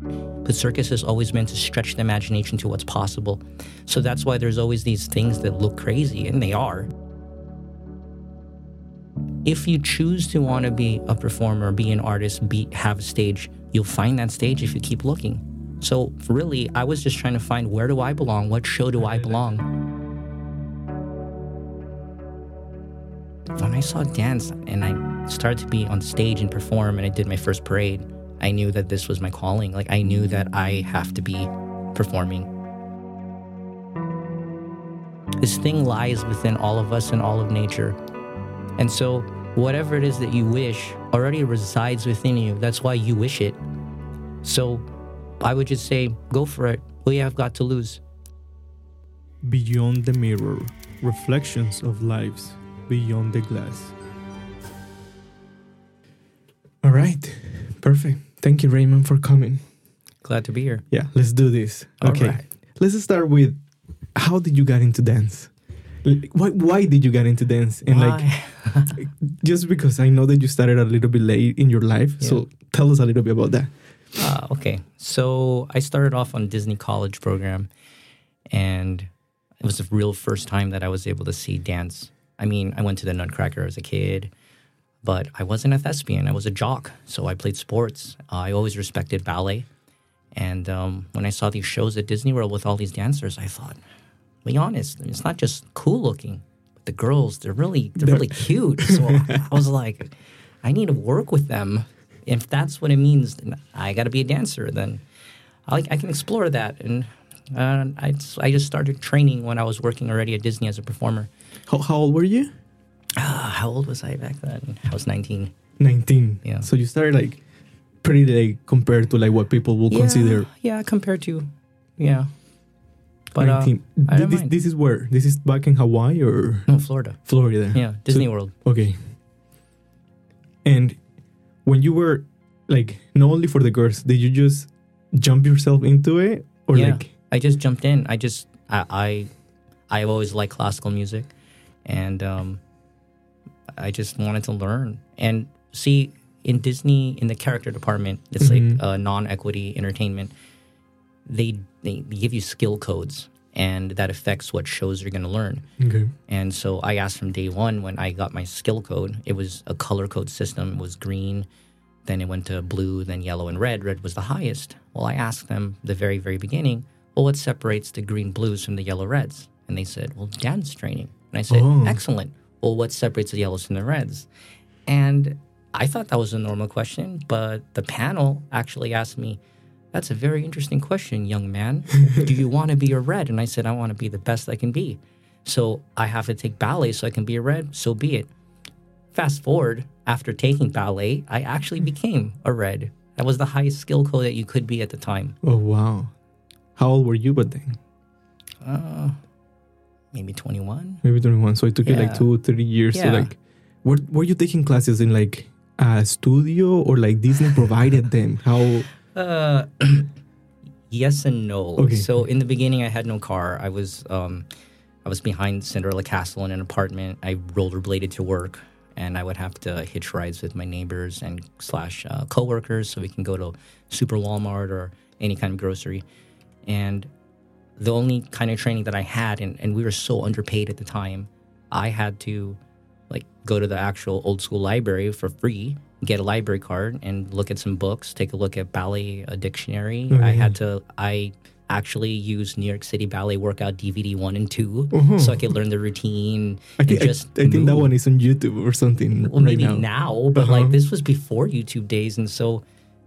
But circus is always meant to stretch the imagination to what's possible. So that's why there's always these things that look crazy, and they are. If you choose to want to be a performer, be an artist, be have a stage, you'll find that stage if you keep looking. So really, I was just trying to find where do I belong? What show do I belong? When I saw dance and I started to be on stage and perform and I did my first parade, I knew that this was my calling. Like I knew that I have to be performing. This thing lies within all of us and all of nature. And so whatever it is that you wish already resides within you. That's why you wish it. So I would just say, go for it. You have got to lose? Beyond the mirror, reflections of lives beyond the glass. All right, perfect. Thank you, Raymond, for coming. Glad to be here. Yeah, let's do this. All okay, right. let's start with how did you get into dance? Why, why did you get into dance? And like, just because I know that you started a little bit late in your life, Yeah. so tell us a little bit about that. Uh, okay. So I started off on Disney College program, and it was the real first time that I was able to see dance. I mean, I went to the Nutcracker as a kid, but I wasn't a thespian. I was a jock, so I played sports. Uh, I always respected ballet, and um, when I saw these shows at Disney World with all these dancers, I thought, be honest, it's not just cool looking, but the girls they're really they're really cute. So I was like, I need to work with them. If that's what it means, then I got to be a dancer. Then I, I can explore that. And uh, I, I just started training when I was working already at Disney as a performer. How, how old were you? Uh, how old was I back then? I was 19. 19. Yeah. So you started like pretty late compared to like what people will consider Yeah, compared to, yeah. But uh, 19. I don't this, mind. this is where? This is back in Hawaii or no, Florida. Florida? Yeah, Disney World. Okay. And when you were like not only for the girls, did you just jump yourself into it or yeah, like I just jumped in. I just I I I've always liked classical music, and um, I just wanted to learn and see in Disney in the character department. It's Mhm. like uh, non-equity entertainment. They, they they give you skill codes, and that affects what shows you're going to learn. okay. And so I asked from day one when I got my skill code. It was a color code system. It was green, then it went to blue, then yellow and red. Red was the highest. Well, I asked them the very, very beginning, well, what separates the green blues from the yellow reds? And they said, well, dance training. And I said, Oh. excellent. Well, what separates the yellows from the reds? And I thought that was a normal question, but the panel actually asked me, that's a very interesting question, young man. Do you want to be a red? And I said, I want to be the best I can be. So I have to take ballet so I can be a red. So be it. Fast forward, after taking ballet, I actually became a red. That was the highest skill code that you could be at the time. Oh wow. How old were you but then? Uh, maybe 21. Maybe 21. So it took you like Yeah. two, three years to Yeah. like were were you taking classes in like a studio or like Disney provided them? How Uh, yes and no. Okay. So in the beginning, I had no car. I was um, I was behind Cinderella Castle in an apartment. I rollerbladed to work, and I would have to hitch rides with my neighbors and slash uh, coworkers, so we can go to Super Walmart or any kind of grocery. And the only kind of training that I had, and, and we were so underpaid at the time, I had to like go to the actual old school library for free, get a library card, and look at some books. Take a look at ballet a dictionary. I had to. I actually used New York City Ballet Workout DVD one and 2 so I could learn the routine I think and I, just. I think that one is on YouTube or something Well, right maybe now. now, but Uh-huh. like this was before YouTube days, and so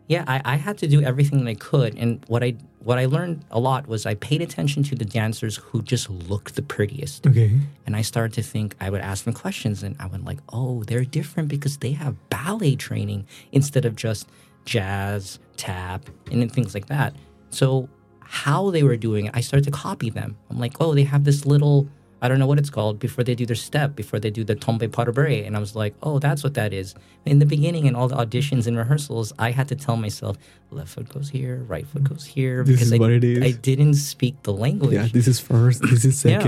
yeah, I, I had to do everything that I could. And what I what I learned a lot was I paid attention to the dancers who just looked the prettiest. Okay. And I started to think, I would ask them questions and I would like, oh, they're different because they have ballet training instead of just jazz, tap, and then things like that. So, how they were doing it, I started to copy them. I'm like, oh, they have this little, I don't know what it's called, before they do their step, before they do the tombe pas de bourrée. And I was like, oh, that's what that is. In the beginning, in all the auditions and rehearsals, I had to tell myself, left foot goes here, right foot goes here. This because is I, what it is. I didn't speak the language. Yeah, this is first, this is Yeah.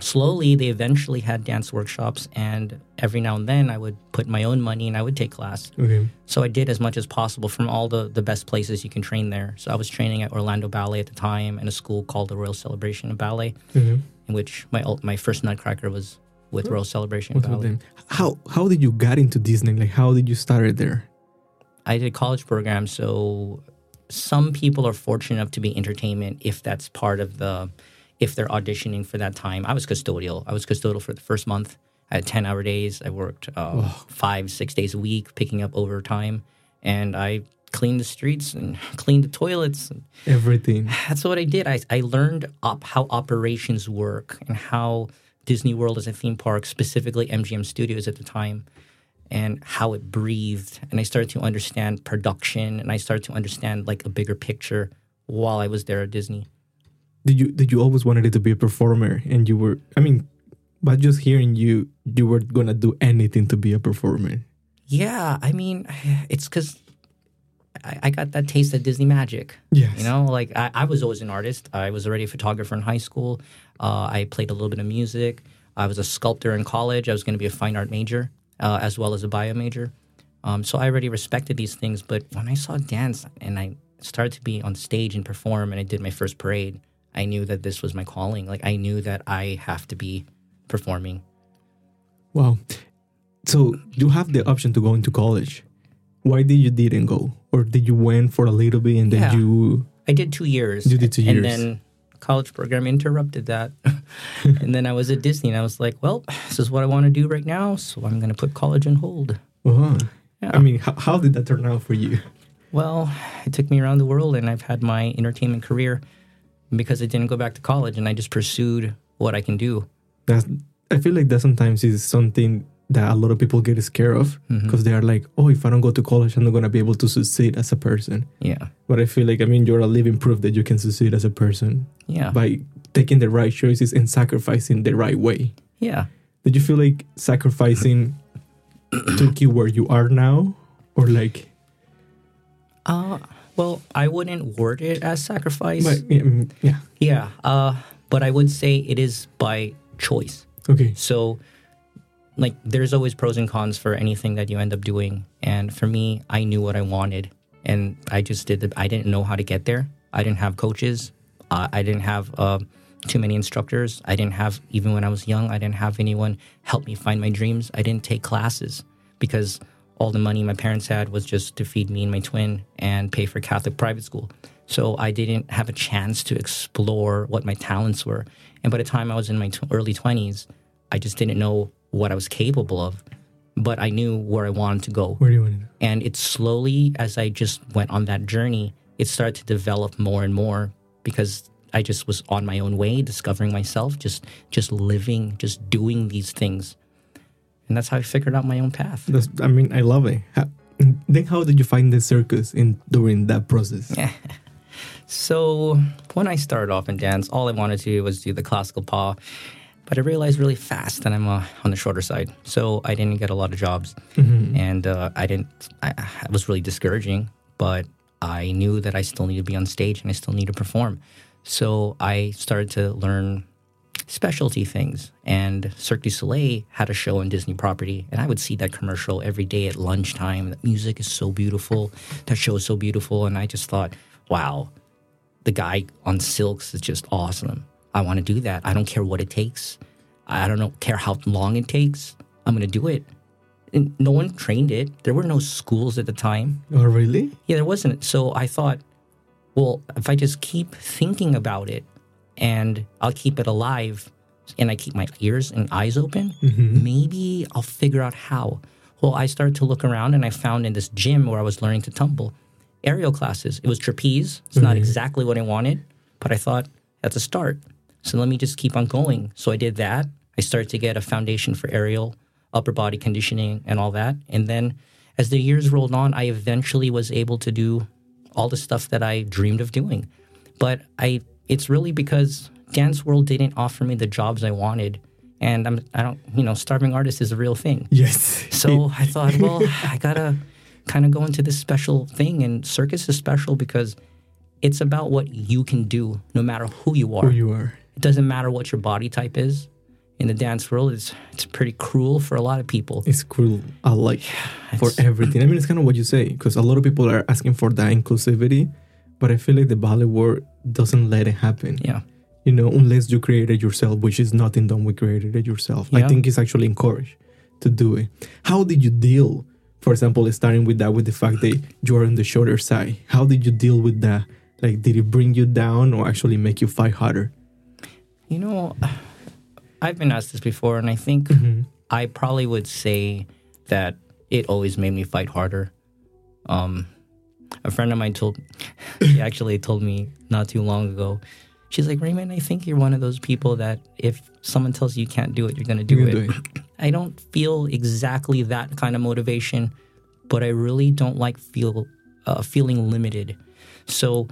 Slowly they eventually had dance workshops and every now and then i would put my own money and i would take class Okay. so i did as much as possible from all the, the best places you can train there so i was training at orlando ballet at the time in a school called the royal celebration of ballet Okay. in which my my first nutcracker was with oh. royal celebration ballet? How how did you get into Disney? Like how did you start it there? i did college programs so some people are fortunate enough to be entertainment if that's part of the if they're auditioning for that time. I was custodial. I was custodial for the first month. I had 10 hour days. I worked uh, five six days a week picking up overtime. And i cleaned the streets and cleaned the toilets. And Everything. that's what i did. I, I learned op- how operations work and how disney world is a theme park specifically mgm studios at the time and how it breathed. And i started to understand production and i started to understand like a bigger picture while i was there at disney Did you did you always wanted to be a performer and you were I mean, by just hearing you, you were gonna do anything to be a performer. yeah i mean it's because I, I got that taste of disney magic yeah You know, like I, I was always an artist. I was already a photographer in high school. Uh, I played a little bit of music. I was a sculptor in college. I was going to be a fine art major uh, as well as a bio major. Um, so I already respected these things. But when I saw dance and I started to be on stage and perform and I did my first parade, I knew that this was my calling. Like I knew that I have to be performing. Wow. So you have the option to go into college. Why did you didn't go, or did you went for a little bit and then Yeah. you? I did two years. You did two years. and then college program interrupted that. and then I was at Disney and I was like, well, this is what I want to do right now. So I'm going to put college on hold. Uh-huh. Yeah. I mean, how, how did that turn out for you? Well, it took me around the world and I've had my entertainment career because I didn't go back to college and I just pursued what I can do. That's, I feel like that sometimes is something that a lot of people get scared of Mm-hmm. because they are like, oh, if I don't go to college, I'm not gonna be able to succeed as a person. Yeah. But I feel like, I mean, you're a living proof that you can succeed as a person Yeah. by taking the right choices and sacrificing the right way. Yeah. Did you feel like sacrificing took you where you are now, or like? Uh, well, I wouldn't word it as sacrifice. But, yeah, mm, yeah. yeah. Uh, but I would say it is by choice. Okay. So, like, there's always pros and cons for anything that you end up doing. And for me, I knew what I wanted, and I just did. The, I didn't know how to get there. I didn't have coaches. Uh, I didn't have uh, too many instructors. I didn't have even when I was young. I didn't have anyone help me find my dreams. I didn't take classes because all the money my parents had was just to feed me and my twin and pay for Catholic private school. So I didn't have a chance to explore what my talents were. And by the time I was in my tw- early 20s, I just didn't know what I was capable of, but I knew where I wanted to go. Where do you want to? go? And it slowly, as I just went on that journey, it started to develop more and more because I just was on my own way, discovering myself, just just living, just doing these things. And that's how I figured out my own path. That's, I mean, I love it. How, then, how did you find the circus in during that process? So when I started off in dance, all I wanted to do was do the classical paw, but I realized really fast that I'm uh, on the shorter side. So I didn't get a lot of jobs, and uh, I didn't. I, it was really discouraging. But I knew that I still need to be on stage and I still need to perform. So I started to learn specialty things. And Cirque du Soleil had a show on Disney property, and I would see that commercial every day at lunchtime. The music is so beautiful, that show is so beautiful, and I just thought, wow, the guy on silks is just awesome. I want to do that. I don't care what it takes. I don't know, care how long it takes. I'm going to do it. And no one trained it. There were no schools at the time. Oh, really? Yeah, there wasn't. So I thought, well, if I just keep thinking about it and I'll keep it alive and I keep my ears and eyes open, mm-hmm. maybe I'll figure out how. Well, I started to look around and I found in this gym where I was learning to tumble aerial classes. It was trapeze. It's not mm-hmm. exactly what I wanted, but I thought that's a start. So let me just keep on going. So I did that. I started to get a foundation for aerial, upper body conditioning, and all that. And then as the years rolled on, I eventually was able to do all the stuff that I dreamed of doing. But I it's really because dance world didn't offer me the jobs I wanted. And I'm I don't you know, starving artist is a real thing. Yes. So I thought, well, I gotta kind of go into this special thing. And circus is special because it's about what you can do, no matter who you are. Who you are. It doesn't matter what your body type is. in the dance world, it's it's pretty cruel for a lot of people. It's cruel. I like for everything. I mean, it's kind of what you say because a lot of people are asking for that inclusivity, but I feel like the ballet world doesn't let it happen. Yeah. You know, unless you create it yourself, which is nothing done. We created it yourself. I think it's actually encouraged to do it. How did you deal, for example, starting with that, with the fact that you are on the shorter side? How did you deal with that? Like, did it bring you down or actually make you fight harder? You know, I've been asked this before, and I think I probably would say that it always made me fight harder. Um, a friend of mine told, she actually told me not too long ago. She's like, Raymond, I think you're one of those people that if someone tells you you can't do it, you're gonna do You it. do it. I don't feel exactly that kind of motivation, but I really don't like feel uh, feeling limited. So,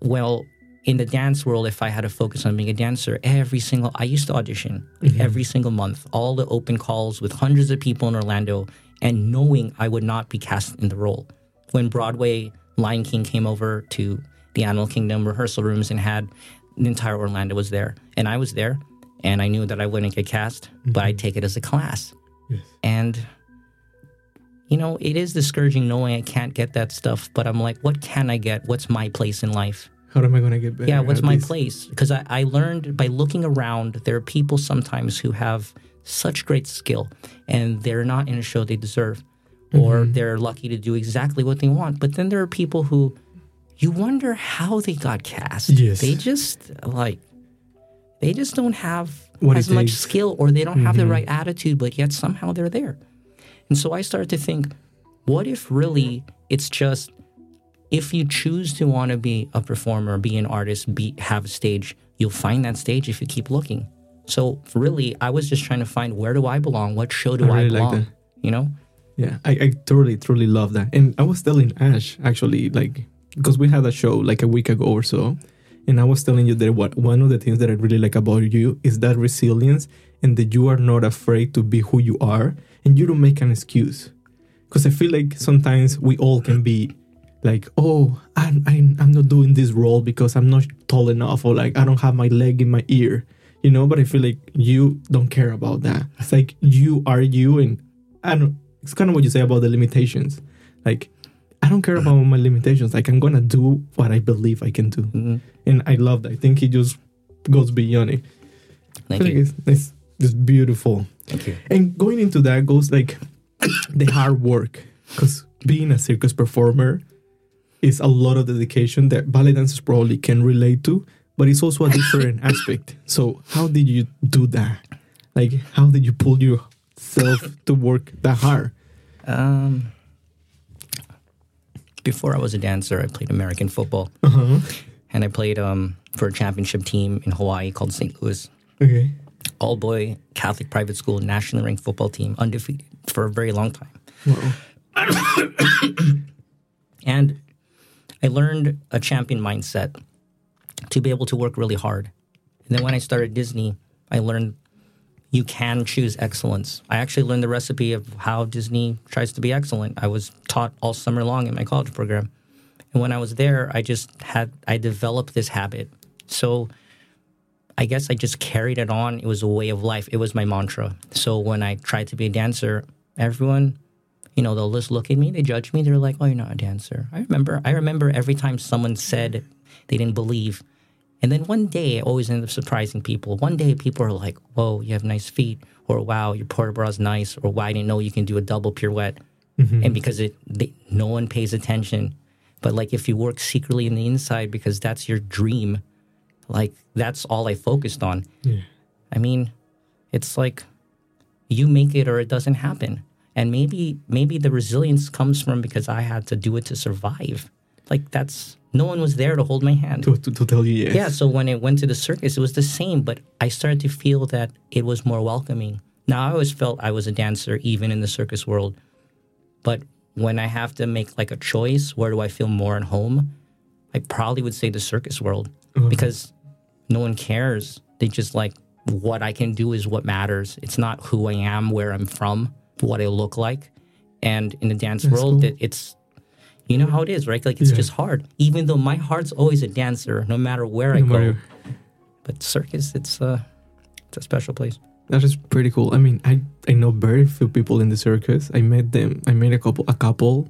well, in the dance world, if I had to focus on being a dancer, every single I used to audition every single month, all the open calls with hundreds of people in Orlando, and knowing I would not be cast in the role. When Broadway Lion King came over to the Animal Kingdom rehearsal rooms and had the entire Orlando was there, and I was there, and I knew that I wouldn't get cast, but mm-hmm. I'd take it as a class. Yes. And you know, it is discouraging knowing I can't get that stuff, but I'm like, what can I get? What's my place in life? How am I going to get better? Yeah, what's my place? Because I, I learned by looking around, there are people sometimes who have such great skill and they're not in a show they deserve, or Mm-hmm. they're lucky to do exactly what they want. But then there are people who you wonder how they got cast. Yes. They just like, they just don't have What as much takes. skill or they don't have the Mhm. right attitude, but yet somehow they're there. And so I started to think, what if really it's just if you choose to want to be a performer, be an artist, be have a stage, you'll find that stage if you keep looking. So really, I was just trying to find where do I belong? What show do I I, really like belong? that. you know? Yeah, I, I totally, truly love that. And I was telling Ash actually, like, because we had a show like a week ago or so, and I was telling you that what one of the things that I really like about you is that resilience and that you are not afraid to be who you are and you don't make an excuse. Because I feel like sometimes we all can be like, oh, I'm, I'm, I'm not doing this role because I'm not tall enough or like I don't have my leg in my ear, you know? But I feel like you don't care about that. It's like you are you and I don't. It's kind of what you say about the limitations. Like, I don't care about my limitations. Like, I'm gonna do what I believe I can do, Mhm. and I love that. I think he just goes beyond it. Thank you. like it's, it's just beautiful. Thank you. And going into that goes like the hard work, because being a circus performer is a lot of dedication that ballet dancers probably can relate to, but it's also a different aspect. So, how did you do that? Like, how did you pull yourself to work that hard? Um, before I was a dancer, I played American football, Uh huh. and I played um, for a championship team in Hawaii called St. Louis. Okay. All boy Catholic private school, nationally ranked football team, undefeated for a very long time. And I learned a champion mindset to be able to work really hard. And then when I started Disney, I learned you can choose excellence. I actually learned the recipe of how Disney tries to be excellent. I was taught all summer long in my college program. And when I was there, I just had, I developed this habit. So I guess I just carried it on. It was a way of life, it was my mantra. So when I tried to be a dancer, everyone, you know, they'll just look at me, they judge me, they're like, "Oh, you're not a dancer." I remember, I remember every time someone said they didn't believe, and then one day, I always end up surprising people. One day, people are like, "Whoa, you have nice feet," or "Wow, your port bra's nice," or "Why I didn't know you can do a double pirouette," mm-hmm. and because it, they, no one pays attention. But like, if you work secretly in the inside because that's your dream, like that's all I focused on. Yeah. I mean, it's like you make it or it doesn't happen. And maybe maybe the resilience comes from because I had to do it to survive. Like that's no one was there to hold my hand. To, to, to tell you yes. Yeah, so when it went to the circus, it was the same, but I started to feel that it was more welcoming. Now I always felt I was a dancer even in the circus world. But when I have to make like a choice, where do I feel more at home? I probably would say the circus world because no one cares. They just like what I can do is what matters. It's not who I am, where I'm from, what I look like. And in the dance That's world, cool. it, it's you know how it is, right? Like it's Yeah. just hard. Even though my heart's always a dancer, no matter where I No go. But circus, it's uh, it's a special place. That is pretty cool. I mean, I I know very few people in the circus. I met them. I met a couple a couple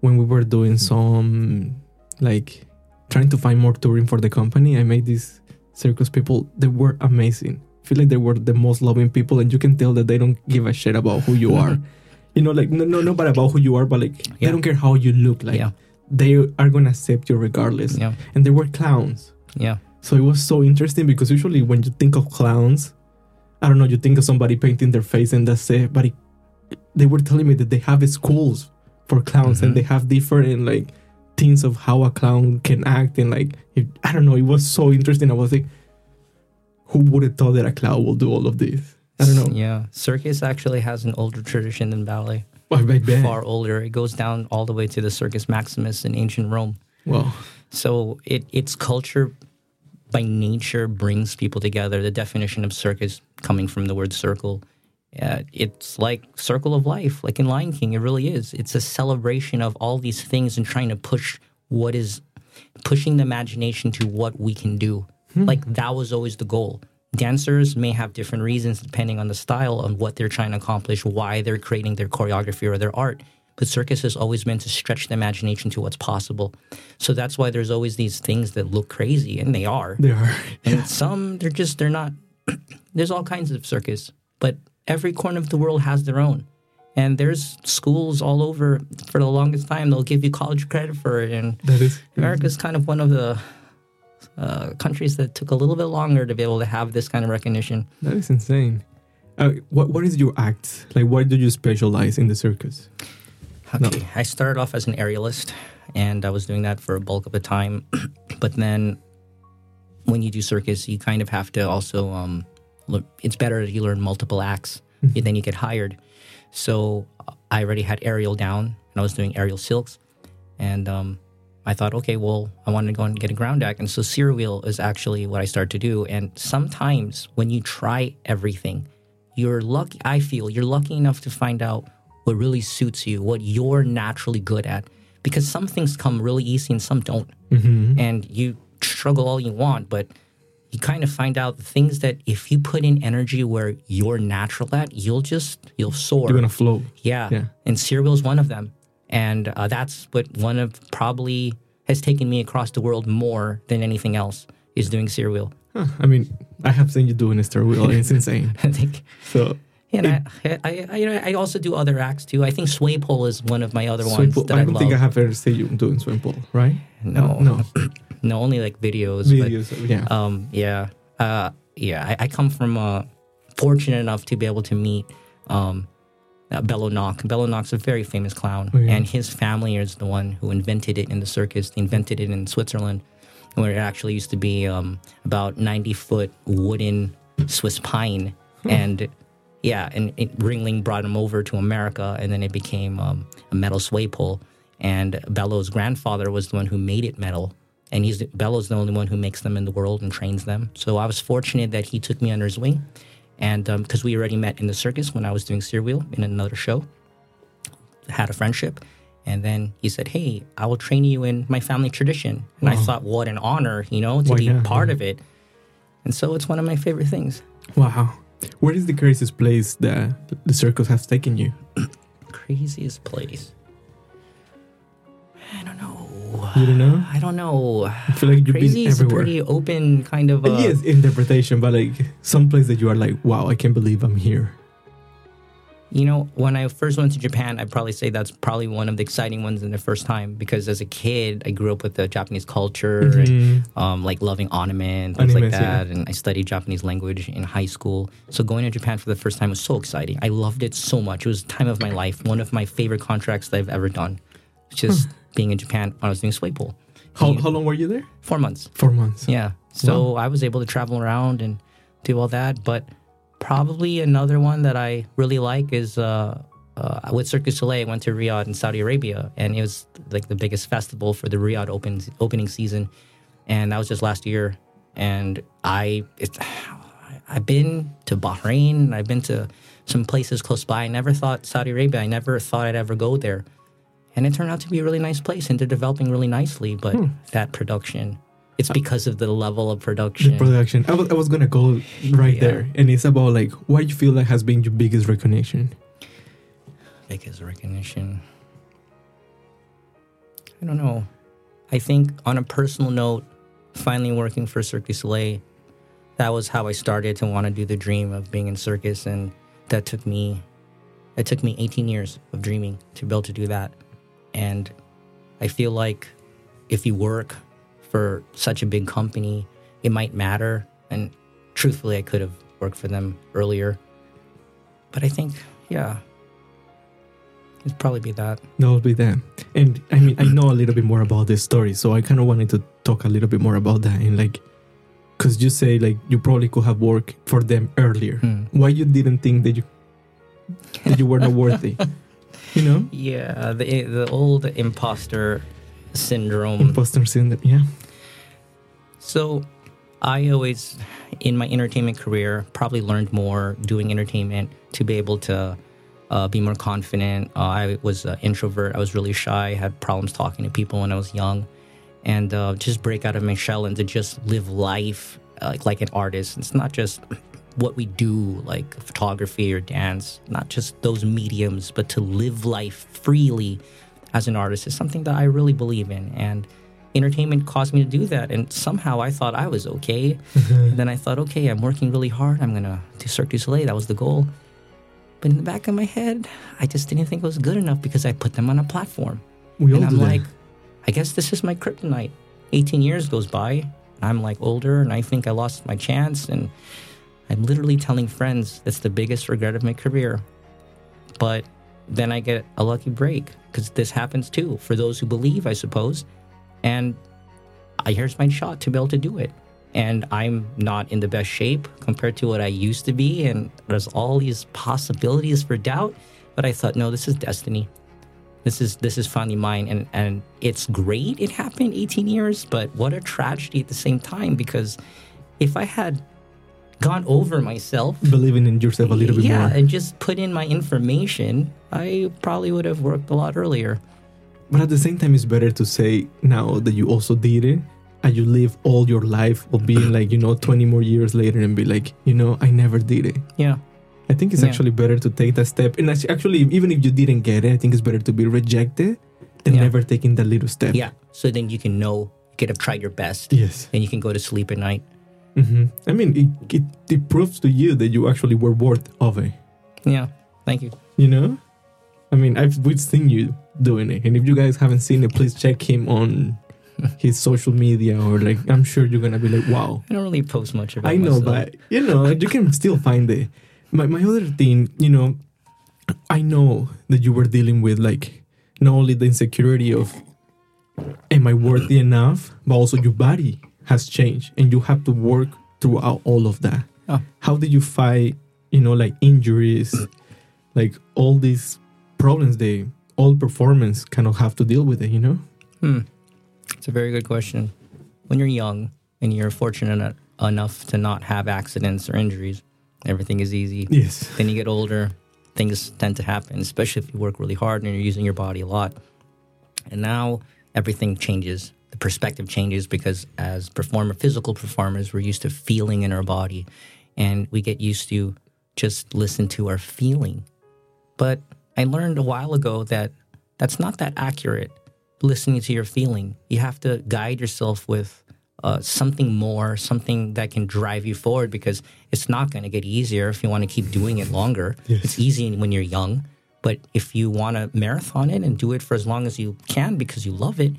when we were doing some like trying to find more touring for the company. I made these circus people. They were amazing. I feel like they were the most loving people, and you can tell that they don't give a shit about who you are. You know, like no, no, not about who you are, but like they don't care how you look. Like yeah, they are gonna accept you regardless. yeah, And they were clowns. yeah, So it was so interesting because usually when you think of clowns, I don't know, you think of somebody painting their face and that's it. But it, they were telling me that they have schools for clowns and Mhm. they have different like things of how a clown can act and like it, I don't know. It was so interesting. I was like, who would have thought that a clown will do all of this? I don't know. Yeah, circus actually has an older tradition than ballet. Bet. Far older. It goes down all the way to the Circus Maximus in ancient Rome. Well, So it its culture by nature brings people together. The definition of circus coming from the word circle. Uh, it's like circle of life, like in Lion King. It really is. It's a celebration of all these things and trying to push what is pushing the imagination to what we can do. Like that was always the goal. Dancers may have different reasons depending on the style of what they're trying to accomplish, why they're creating their choreography or their art. But circus has always meant to stretch the imagination to what's possible. So that's why there's always these things that look crazy, and they are. they are. And some they're just they're not. there's all kinds of circus, but every corner of the world has their own. And there's schools all over. For the longest time, they'll give you college credit for it. And That is. America's kind of one of the uh, countries that took a little bit longer to be able to have this kind of recognition. That is insane. Uh, what What is your act? Like, what do you specialize in the circus? Okay, I started off as an aerialist, and I was doing that for a bulk of the time. but then, when you do circus, you kind of have to also. Um, look, it's better that you learn multiple acts, and then you get hired. So I already had aerial down, and I was doing aerial silks, and um, I thought, okay, well, I wanted to go and get a ground deck. and so Cyr wheel is actually what I started to do. And sometimes when you try everything, you're lucky. I feel you're lucky enough to find out what really suits you, what you're naturally good at, because some things come really easy and some don't, Mm-hmm. and you struggle all you want, but you kind of find out the things that if you put in energy where you're natural at, you'll just you'll soar. You're gonna flow. Yeah. Yeah. And Cyr wheel is one of them. And uh, that's what one of probably has taken me across the world more than anything else is doing Cyr wheel. Huh, I mean, I have seen you doing a star wheel. It's insane. I think. So, And I, I, I, you know, I also do other acts too. I think sway pole is one of my other ones that I love. I, don't love. think I have ever seen you doing sway pole, right? no, no no, only like videos. videos. yeah. Um, yeah, uh, yeah. I, I come from uh, fortunate enough to be able to meet um, uh, Bello Nock. Bello Nock's a very famous clown, Oh, yeah. and his family is the one who invented it in the circus. They invented it in Switzerland, where it actually used to be um, about ninety foot wooden Swiss pine, and yeah, and it, Ringling brought him over to America, and then it became um, a metal sway pole. And Bello's grandfather was the one who made it metal, and he's Bello's the only one who makes them in the world and trains them. So I was fortunate that he took me under his wing, and um, because we already met in the circus when I was doing Cyr wheel in another show, had a friendship, and then he said, "Hey, I will train you in my family tradition." And I thought, what an honor, you know, to be not? part of it. And so it's one of my favorite things. Wow. Where is the craziest place that the circus has taken you? Craziest place. I don't know. You don't know? I don't know. I feel like you've Crazy been is a pretty open kind of. Uh, yes, interpretation, but like some place that you are like, wow, I can't believe I'm here. You know, when I first went to Japan, I'd probably say that's probably one of the exciting ones in the first time because as a kid, I grew up with the Japanese culture and Mhm. um, like loving anime and things like Animes, yeah. that. And I studied Japanese language in high school. So going to Japan for the first time was so exciting. I loved it so much. It was the time of my life. One of my favorite contracts that I've ever done. Just being in Japan when I was doing sway pole. How, how long were you there? Four months. Four months. Yeah. So I was able to travel around and do all that. But probably another one that I really like is uh, uh, with Cirque du Soleil. I went to Riyadh in Saudi Arabia, and it was like the biggest festival for the Riyadh open, opening season. And that was just last year. And I, it, I've been to Bahrain. I've been to some places close by. I never thought Saudi Arabia. I never thought I'd ever go there. And it turned out to be a really nice place, and they're developing really nicely. But hmm. that production, It's because of the level of production. The production. I was, I was gonna go right Yeah. there, and it's about like what you feel like has been your biggest recognition. biggest recognition. I don't know. I think on a personal note, finally working for Cirque du Soleil, that was how I started to want to do the dream of being in circus, and that took me, it took me 18 years of dreaming to be able to do that, and I feel like if you work for such a big company, it might matter, and truthfully, I could have worked for them earlier, but I think, yeah, it'd probably be that. That would be that. And I mean, I know a little bit more about this story, so I kind of wanted to talk a little bit more about that. And like, because you say like you probably could have worked for them earlier. Hmm. Why you didn't think that you that you were not worthy? You know, Yeah, the the old imposter syndrome. imposter syndrome. Yeah. so, I always, in my entertainment career, probably learned more doing entertainment to be able to uh, be more confident. Uh, I was an introvert. I was really shy. Had problems talking to people when I was young, and uh, just break out of my shell and to just live life uh, like like an artist. It's not just what we do, like photography or dance, not just those mediums, but to live life freely as an artist is something that I really believe in. And entertainment caused me to do that. And somehow I thought I was okay. then I thought, okay, I'm working really hard. I'm going to do Cirque du Soleil. That was the goal. But in the back of my head, I just didn't think it was good enough because I put them on a platform. We and I'm like, I guess this is my kryptonite. 18 years goes by. I'm like older and I think I lost my chance. And I'm literally telling friends that's the biggest regret of my career. But then I get a lucky break because this happens too for those who believe, I suppose. And I, here's my shot to be able to do it. And I'm not in the best shape compared to what I used to be. And there's all these possibilities for doubt. But I thought, no, this is destiny. This is this is finally mine, and and it's great. It happened 18 years, but what a tragedy at the same time. Because if I had gone over myself, believing in yourself a little bit more. yeah, more. and just put in my information, I probably would have worked a lot earlier. But at the same time, it's better to say now that you also did it and you live all your life of being like, you know, 20 more years later and be like, you know, I never did it. Yeah, I think it's Yeah. actually better to take that step. And actually, even if you didn't get it, I think it's better to be rejected than Yeah. never taking that little step. yeah. So then you can know, you could have tried your best, Yes. and you can go to sleep at night. Hmm I mean, it, it, it proves to you that you actually were worth of it. Yeah, thank you. You know? I mean, I've we've seen you doing it. And if you guys haven't seen it, please check him on his social media or like, I'm sure you're going to be like, wow. I don't really post much about it. I know, myself. but you know, you can still find it. My my other thing, you know, I know that you were dealing with like not only the insecurity of am I worthy enough, but also your body has changed and you have to work throughout all of that. Oh. How did you fight, you know, like injuries, like all these problems they all performance kind of have to deal with it, you know? Hmm. It's a very good question. When you're young and you're fortunate enough to not have accidents or injuries, everything is easy. Yes. Then you get older, things tend to happen, especially if you work really hard and you're using your body a lot. And now everything changes. The perspective changes because as performer, physical performers, we're used to feeling in our body, and we get used to just listen to our feeling. But I learned a while ago that that's not that accurate. Listening to your feeling, you have to guide yourself with uh, something more, something that can drive you forward because it's not going to get easier if you want to keep doing it longer. Yes. It's easy when you're young, but if you want to marathon it and do it for as long as you can because you love it,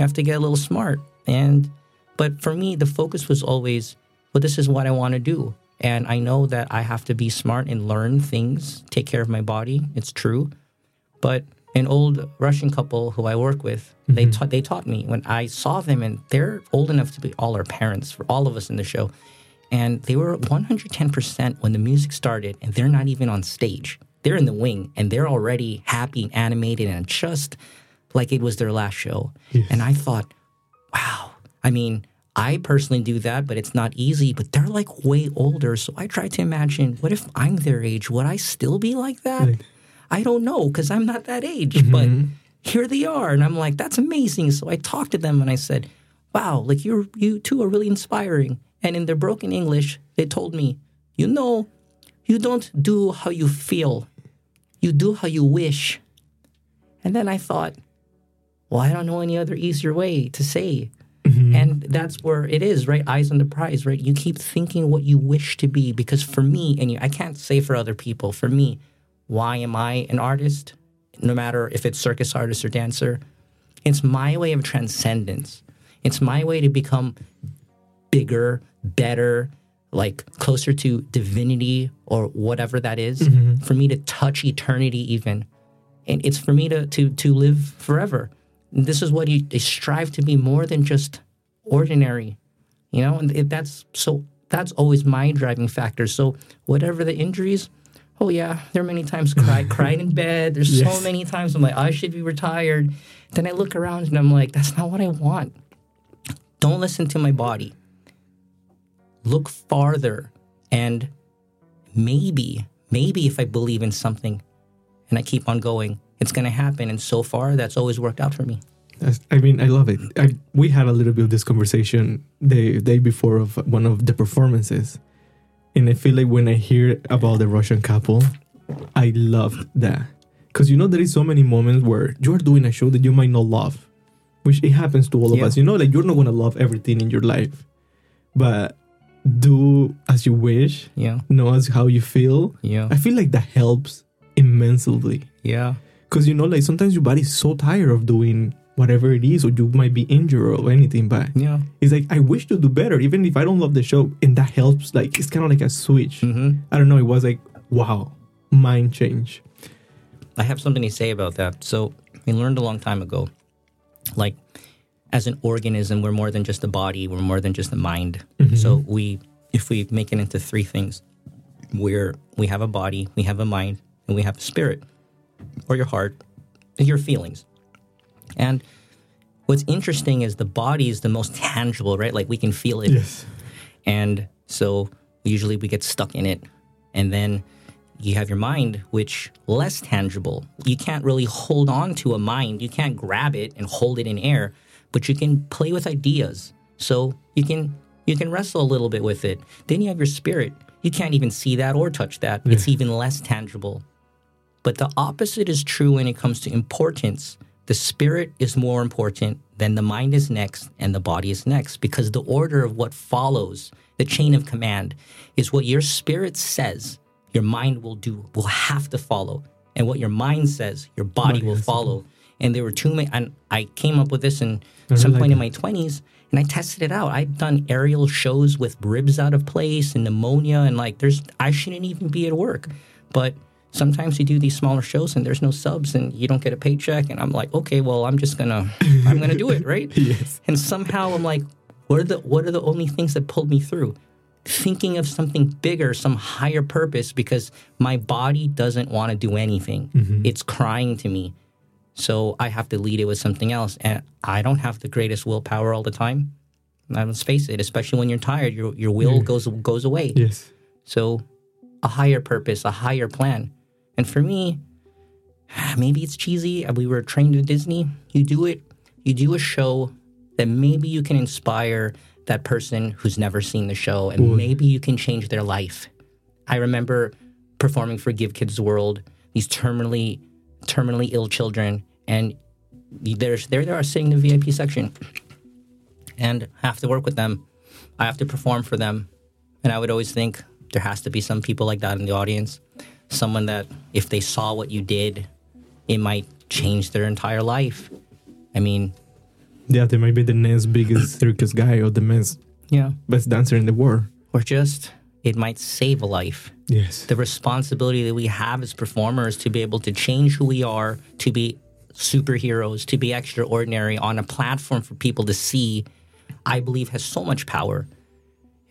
you have to get a little smart. And but for me, the focus was always, well, this is what I want to do. And I know that I have to be smart and learn things, take care of my body. It's true. But an old Russian couple who I work with, they mm-hmm. taught they taught me when I saw them, and they're old enough to be all our parents for all of us in the show, and they were 110 percent when the music started, and they're not even on stage. They're in the wing, and they're already happy and animated, and just like it was their last show. And I thought, wow. I mean, I personally do that, but it's not easy. But they're like way older, so I try to imagine, what if I'm their age? Would I still be like that? Right. I don't know because I'm not that age, mm-hmm. but here they are. And I'm like, that's amazing. So I talked to them and I said, wow, like you you two are really inspiring. And in their broken English, they told me, you know, you don't do how you feel, you do how you wish. And then I thought, well, I don't know any other easier way to say. Mm-hmm. And that's where it is, right? Eyes on the prize, right? You keep thinking what you wish to be because for me, and you, I can't say for other people, for me, why am I an artist? No matter if it's circus artist or dancer, it's my way of transcendence. It's my way to become bigger, better, like closer to divinity or whatever that is, mm-hmm. for me to touch eternity even. And it's for me to to to live forever. This is what you strive to be more than just ordinary. You know, and it, that's so that's always my driving factor. So whatever the injuries, oh yeah, there are many times cry cried in bed. There's Yes. so many times I'm like, I should be retired. Then I look around and I'm like, that's not what I want. Don't listen to my body. Look farther and maybe, maybe if I believe in something and I keep on going, it's gonna happen. And so far that's always worked out for me. I mean, I love it. I, we had a little bit of this conversation the day before of one of the performances, and I feel like when I hear about the Russian couple, I loved that because you know there is so many moments where you are doing a show that you might not love, which it happens to all of Yeah. us. You know, like you're not gonna love everything in your life, but do as you wish, Yeah. know as how you feel. Yeah. I feel like that helps immensely. Yeah. Because you know, like sometimes your body's so tired of doing whatever it is, or you might be injured or anything. But Yeah. it's like I wish to do better, even if I don't love the show, and that helps. Like it's kind of like a switch. Mm-hmm. I don't know. It was like wow, mind change. I have something to say about that. So we learned a long time ago, like as an organism, we're more than just a body. We're more than just a mind. So we, if we make it into three things, we're we have a body, we have a mind, and we have a spirit, or your heart, your feelings. And what's interesting is the body is the most tangible, right? Like we can feel it. Yes. And so usually we get stuck in it. And then you have your mind, which less tangible. You can't really hold on to a mind. You can't grab it and hold it in air, but you can play with ideas. So you can you can wrestle a little bit with it. Then you have your spirit. You can't even see that or touch that. It's even less tangible. But the opposite is true when it comes to importance. The spirit is more important, than the mind is next, and the body is next, because the order of what follows, the chain of command, is what your spirit says, your mind will do, will have to follow. And what your mind says, your body Body will follow. And there were two, ma- and I came up with this in some like point in my 20s, and I tested it out. I've done aerial shows with ribs out of place and pneumonia, and like, there's, I shouldn't even be at work. But sometimes you do these smaller shows and there's no subs and you don't get a paycheck and i'm like okay well i'm just gonna i'm gonna do it right? Yes. and somehow i'm like what are the what are the only things that pulled me through? Thinking of something bigger some higher purpose because my body doesn't want to do anything. Mm-hmm. It's crying to me. So i have to lead it with something else. And i don't have the greatest willpower all the time. Let's face it especially when you're tired your, your will goes goes away. Yes. so, a higher purpose, a higher plan. And for me, maybe it's cheesy. Uh, we were trained at Disney. You do it, you do a show that maybe you can inspire that person who's never seen the show and maybe you can change their life. I remember performing for Give Kids World, these terminally terminally ill children, and there's there they are sitting in the VIP section. And I have to work with them. I have to perform for them. And I would always think there has to be some people like that in the audience. Someone that, if they saw what you did, it might change their entire life. I mean, Yeah, they might be the next biggest circus guy or the next yeah. best dancer in the world. Or just, it might save a life. Yes. The responsibility that we have as performers to be able to change who we are, to be superheroes, to be extraordinary on a platform for people to see, I believe has so much power.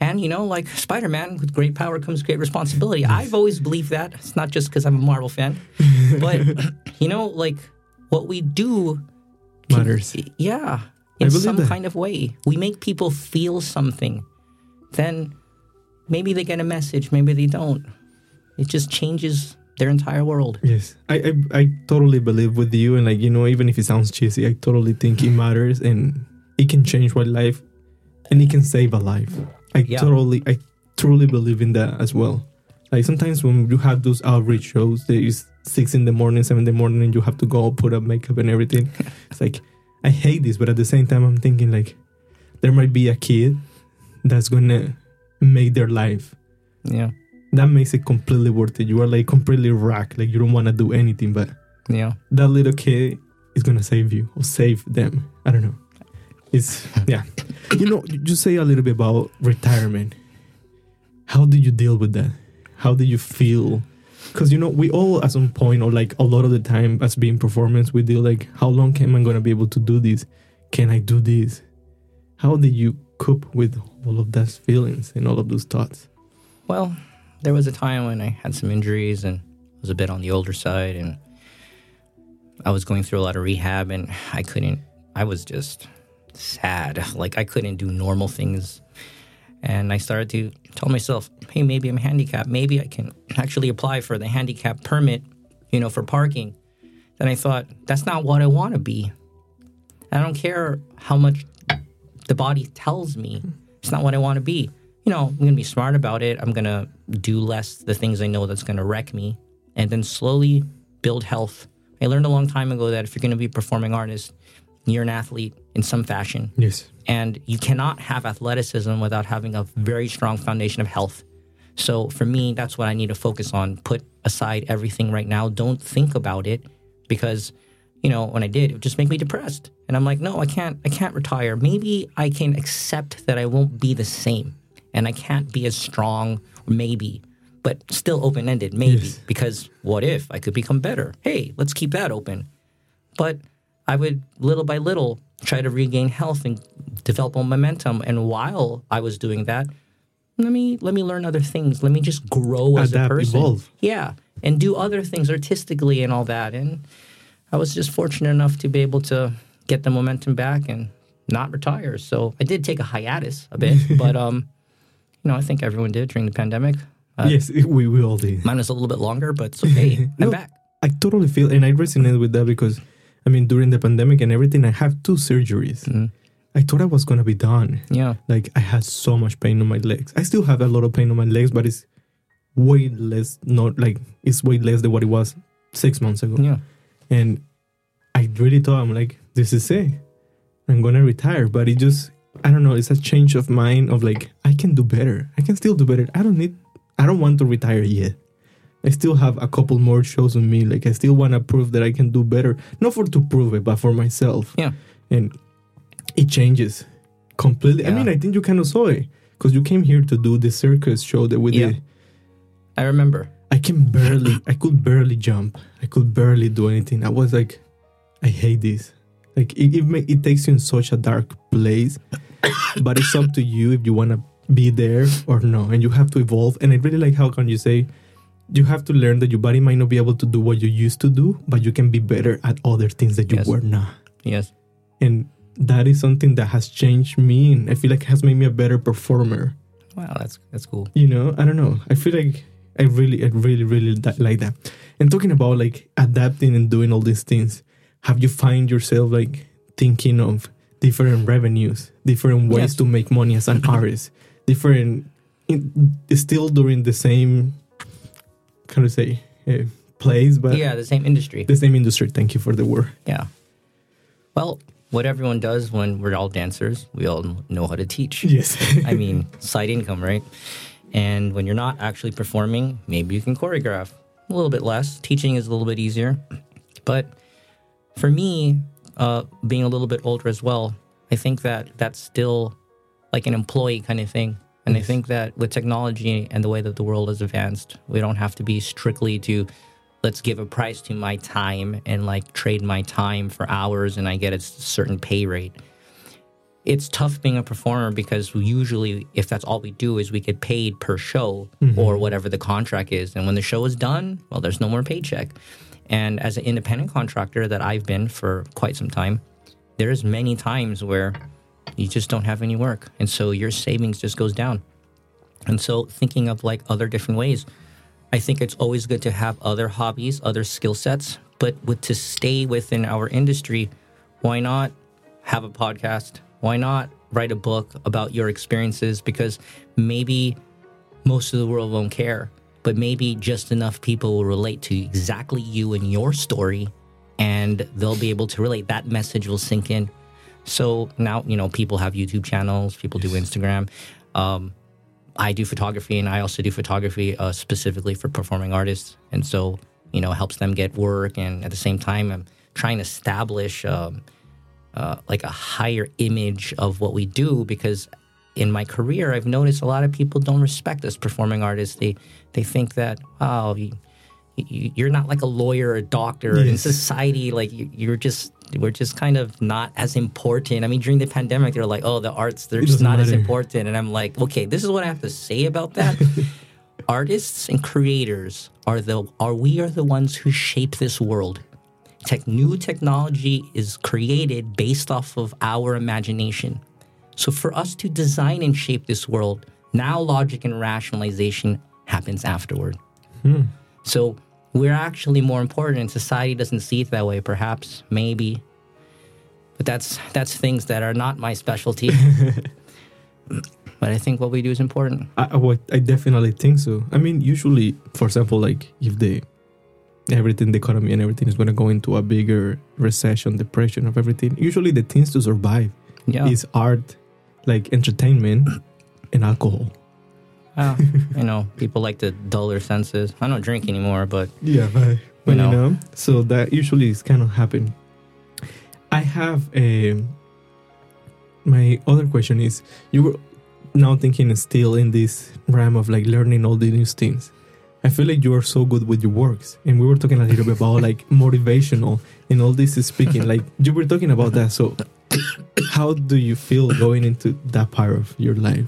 And, you know, like Spider Man, with great power comes great responsibility. I've always believed that. It's not just because I'm a Marvel fan. But, you know, like what we do can- Matters. Yeah. In some that. kind of way. We make people feel something. Then maybe they get a message, maybe they don't. It just changes their entire world. Yes, I, I I totally believe with you, and like you know, even if it sounds cheesy, I totally think it matters, and it can change one life and it can save a life. I Yeah. totally, I truly believe in that as well. Like sometimes when you have those outreach shows, there is six in the morning, seven in the morning, and you have to go put up makeup and everything. it's like I hate this, but at the same time, I'm thinking like there might be a kid that's gonna make their life. Yeah. That makes it completely worth it. You are like completely racked, like you don't want to do anything, but Yeah. that little kid is gonna save you or save them. I don't know. It's yeah. You know, you say a little bit about retirement. How did you deal with that? How did you feel? Because you know, we all at some point or like a lot of the time as being performance, we deal like, how long am I gonna be able to do this? Can I do this? How did you cope with all of those feelings and all of those thoughts? Well, there was a time when I had some injuries and was a bit on the older side, and I was going through a lot of rehab, and I couldn't. I was just sad. Like I couldn't do normal things, and I started to tell myself, "Hey, maybe I'm handicapped. Maybe I can actually apply for the handicap permit, you know, for parking." Then I thought, "That's not what I want to be. I don't care how much the body tells me. It's not what I want to be." you know, I'm gonna be smart about it. I'm gonna do less the things I know that's gonna wreck me, and then slowly build health. I learned a long time ago that if you're gonna be a performing artist, you're an athlete in some fashion, Yes. and you cannot have athleticism without having a very strong foundation of health. So for me, that's what I need to focus on. Put aside everything right now. Don't think about it because you know when I did, it would just make me depressed. And I'm like, no, I can't. I can't retire. Maybe I can accept that I won't be the same, and I can't be as strong. Maybe, but still open ended. Maybe Yes. because what if I could become better? Hey, let's keep that open. But I would little by little try to regain health and develop more momentum. And while I was doing that, let me let me learn other things. Let me just grow as Adapt, a person. evolve. Yeah, and do other things artistically and all that. And I was just fortunate enough to be able to get the momentum back and not retire. So I did take a hiatus a bit, but um, you know, I think everyone did during the pandemic. Uh, yes, we, we all did. Mine was a little bit longer, but it's okay. I'm back. I totally feel, and I resonate with that because, I mean, during the pandemic and everything, I have two surgeries. Mhm. I thought I was gonna be done. Yeah. Like I had so much pain on my legs. I still have a lot of pain on my legs, but it's way less. Not like it's way less than what it was six months ago. Yeah. And I really thought I'm like, this is it. I'm gonna retire. But it just, I don't know. It's a change of mind of like, I can do better. I can still do better. I don't need. I don't want to retire yet. I still have a couple more shows on me. Like I still want to prove that I can do better. Not for to prove it, but for myself. Yeah. And it changes completely. I mean, I think you kind of saw it because you came here to do the circus show that we Yeah. did. I remember. I can barely, I could barely jump. I could barely do anything. I was like, I hate this. Like it, it, it takes you in such a dark place, but it's up to you if you want to be there or no, and you have to evolve. And I really like how can you say, you have to learn that your body might not be able to do what you used to do, but you can be better at other things that you Yes. were not. Yes. And that is something that has changed me, and I feel like has made me a better performer Wow, that's that's cool. you know i don't know i feel like i really i really really like that and talking about like adapting and doing all these things have you find yourself like thinking of different revenues different ways Yes. to make money as an artist different in, still during the same how of say uh, place but yeah, the same industry. the same industry thank you for the word Yeah. Well, what everyone does when we're all dancers, we all know how to teach. yes I mean, side income, right? And when you're not actually performing, maybe you can choreograph a little bit less. Teaching is a little bit easier. But for me, uh, being a little bit older as well, I think that that's still like an employee kind of thing. And I think that with technology and the way that the world has advanced, we don't have to be strictly to let's give a price to my time and like trade my time for hours and I get a certain pay rate. It's tough being a performer because usually if that's all we do is we get paid per show mm-hmm. or whatever the contract is. And when the show is done well there's no more paycheck. And as an independent contractor that i've been for quite some time there's many times where you just don't have any work and so your savings just goes down and so thinking of like other different ways i think it's always good to have other hobbies other skill sets but with to stay within our industry why not have a podcast Why not write a book about your experiences? Because maybe most of the world won't care, but maybe just enough people will relate to exactly you and your story, and they'll be able to relate. That message will sink in. So now, you know, people have YouTube channels, people do Instagram. Um, I do photography, and I also do photography uh, specifically for performing artists, and so you know, helps them get work, and at the same time, I'm trying to establish um, uh, like a higher image of what we do because in my career, I've noticed a lot of people don't respect us performing artists. They they think that oh, you, you're not like a lawyer or a doctor Yes. in society. Like you, you're just we're just kind of not as important. I mean, during the pandemic, they're like, oh, the arts they're It just not as important, and I'm like, okay, this is what I have to say about that. Artists and creators are the are we are the ones who shape this world. Tech, new technology is created based off of our imagination. So for us to design and shape this world, now logic and rationalization happens afterward. Hmm. So we're actually more important, and society doesn't see it that way. Perhaps, maybe, but that's that's things that are not my specialty. but I think what we do is important. I, I I definitely think so. I mean, usually, for example, like if they everything, the economy and everything is going to go into a bigger recession, depression of everything, usually the things to survive Yeah. is art, like entertainment and alcohol. Well, you know, people like to dull their senses. I don't drink anymore, but Yeah, but, but you know. know, so that usually is kind of happen. I have a. My other question is, you were now thinking still in this realm of like learning all the new things. I feel like you are so good with your works, and we were talking a little bit about like motivational and all this is speaking. Like you were talking about that. So, how do you feel going into that part of your life?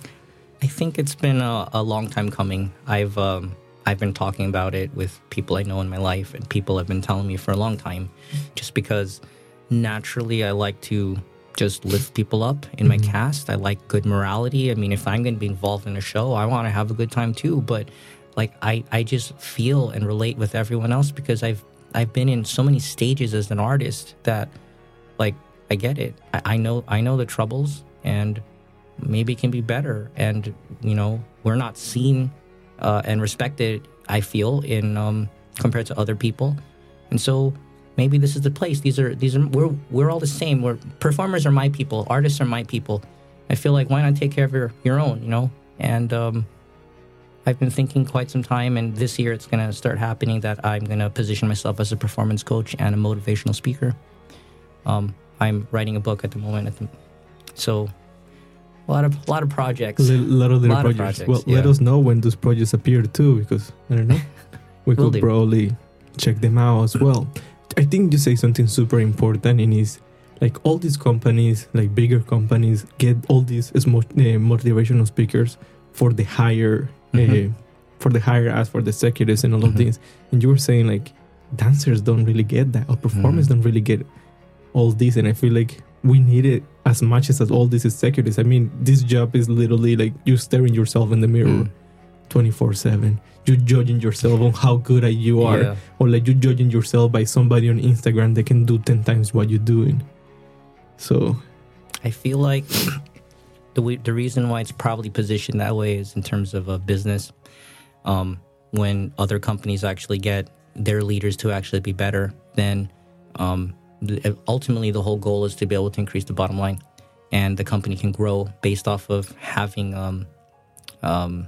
I think it's been a, a long time coming. I've um, I've been talking about it with people I know in my life, and people have been telling me for a long time, just because naturally I like to just lift people up in my cast. I like good morality. I mean, if I'm going to be involved in a show, I want to have a good time too. But like, I I just feel and relate with everyone else because I've I've been in so many stages as an artist that like I get it. I, I know I know the troubles and maybe it can be better. And you know, we're not seen uh, and respected. I feel in um, compared to other people, and so maybe this is the place. These are these are we're we're all the same. We're performers are my people. Artists are my people. I feel like why not take care of your your own, you know? And um, I've been thinking quite some time, and this year it's going to start happening that I'm going to position myself as a performance coach and a motivational speaker. Um, I'm writing a book at the moment, so a lot of a lot of projects. A lot of little Lot of projects. projects, Well, let us know when those projects appear too, because I don't know. We could do. probably check them out as well. I think you say something super important, and is like all these companies, like bigger companies, get all these uh, motivational speakers for the higher, Mhm. uh, for the higher as for the executives and all of Mhm. things. And you were saying like dancers don't really get that, or performers Mhm. don't really get all this, and I feel like we need it as much as all these executives. I mean, this job is literally like you staring yourself in the mirror Mm. 24 7. You judging yourself on how good at you are, Yeah. or like you judging yourself by somebody on Instagram that can do 10 times what you're doing. So, I feel like the the reason why it's probably positioned that way is in terms of a business. Um, when other companies actually get their leaders to actually be better, then um, ultimately the whole goal is to be able to increase the bottom line, and the company can grow based off of having um, um,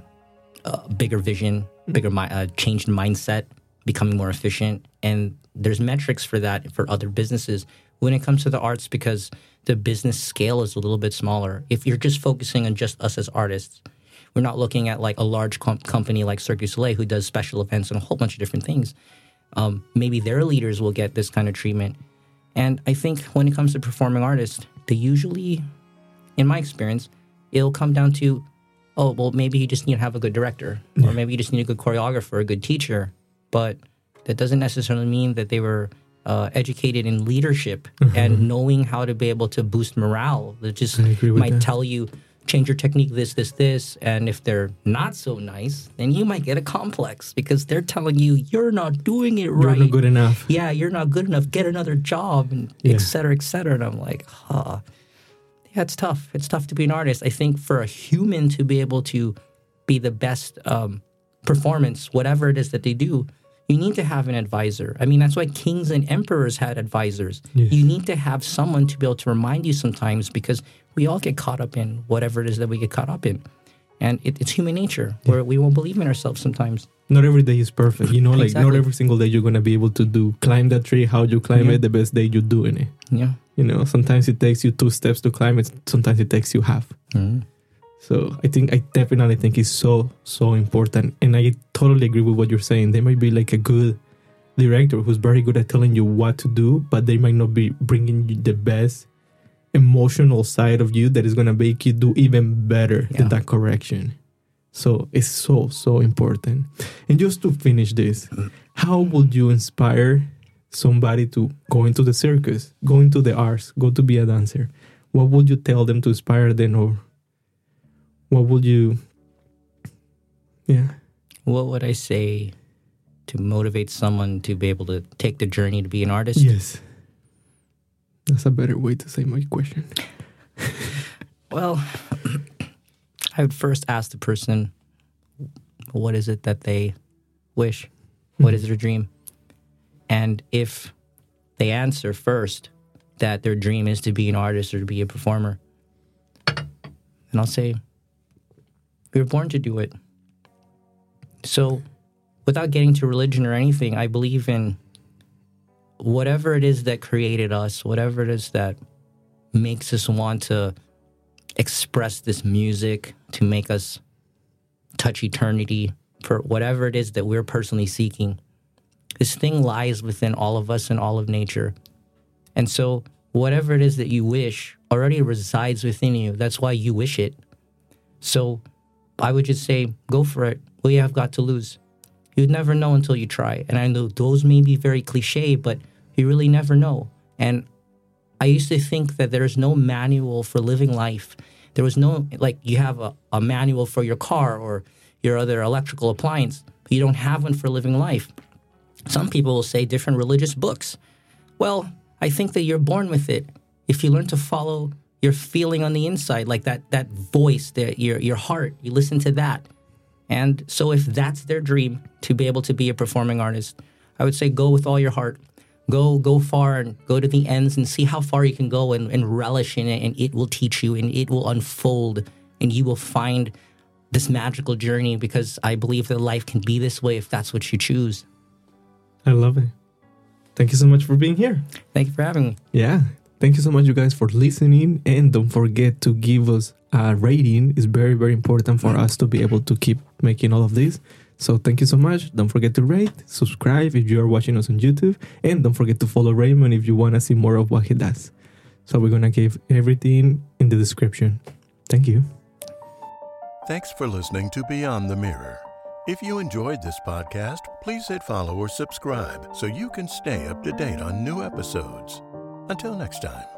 a bigger vision, bigger mi- uh, changed mindset, becoming more efficient, and there's metrics for that for other businesses when it comes to the arts because the business scale is a little bit smaller. If you're just focusing on just us as artists, we're not looking at like a large com- company like Cirque du Soleil who does special events and a whole bunch of different things. Um, maybe their leaders will get this kind of treatment. And I think when it comes to performing artists, they usually, in my experience, it'll come down to, oh, well, maybe you just need to have a good director, or maybe you just need a good choreographer, a good teacher. But that doesn't necessarily mean that they were uh, educated in leadership and knowing how to be able to boost morale. That just I agree with might that. tell you, change your technique, this, this, this. And if they're not so nice, then you might get a complex because they're telling you, you're not doing it right you're not good enough. yeah, you're not good enough, get another job, and Yeah. et cetera, et cetera. And I'm like, huh. yeah, it's tough. It's tough to be an artist. I think for a human to be able to be the best um, performance, whatever it is that they do, you need to have an advisor. I mean, that's why kings and emperors had advisors. Yes. You need to have someone to be able to remind you sometimes because we all get caught up in whatever it is that we get caught up in. And it, it's human nature where we won't believe in ourselves sometimes. Not every day is perfect. You know, like not every single day you're gonna be able to do climb that tree. How you climb Yeah. it? The best day you're doing it. Yeah. You know, sometimes it takes you two steps to climb it. Sometimes it takes you half. Mhm. So I think I definitely think it's so so important, and I totally agree with what you're saying. They might be like a good director who's very good at telling you what to do, but they might not be bringing you the best emotional side of you that is gonna make you do even better Yeah. than that correction. So it's so so important. And just to finish this, how would you inspire somebody to go into the circus, go into the arts, go to be a dancer? What would you tell them to inspire them, or what would you? Yeah, What would I say to motivate someone to be able to take the journey to be an artist? yes, that's a better way to say my question. Well, I would first ask the person, what is it that they wish? What is mm-hmm. their dream? And if they answer first that their dream is to be an artist or to be a performer, then I'll say, we were born to do it. So, without getting to religion or anything, I believe in whatever it is that created us, whatever it is that makes us want to express this music, to make us touch eternity for whatever it is that we're personally seeking. This thing lies within all of us and all of nature. And so, whatever it is that you wish already resides within you. That's why you wish it. So, I would just say, go for it. What you have got to lose? You'd never know until you try. And I know those may be very cliche, but you really never know. And I used to think that there's no manual for living life. There was no, like, you have a, a manual for your car or your other electrical appliance, but you don't have one for living life. Some people will say different religious books. Well, I think that you're born with it. If you learn to follow your feeling on the inside, like that that voice, that your your heart, you listen to that. And so if that's their dream to be able to be a performing artist, I would say go with all your heart. Go go far and go to the ends and see how far you can go and, and relish in it and it will teach you and it will unfold and you will find this magical journey because I believe that life can be this way if that's what you choose. I love it. Thank you so much for being here. Thank you for having me. Yeah. Thank you so much, you guys, for listening. And don't forget to give us a rating. It's very, very important for mm-hmm. us to be able to keep making all of this. So thank you so much. Don't forget to rate, subscribe if you are watching us on YouTube, and don't forget to follow Raymond if you want to see more of what he does. So we're gonna give everything in the description. Thank you. Thanks for listening to Beyond the Mirror. If you enjoyed this podcast, please hit follow or subscribe so you can stay up to date on new episodes. Until next time.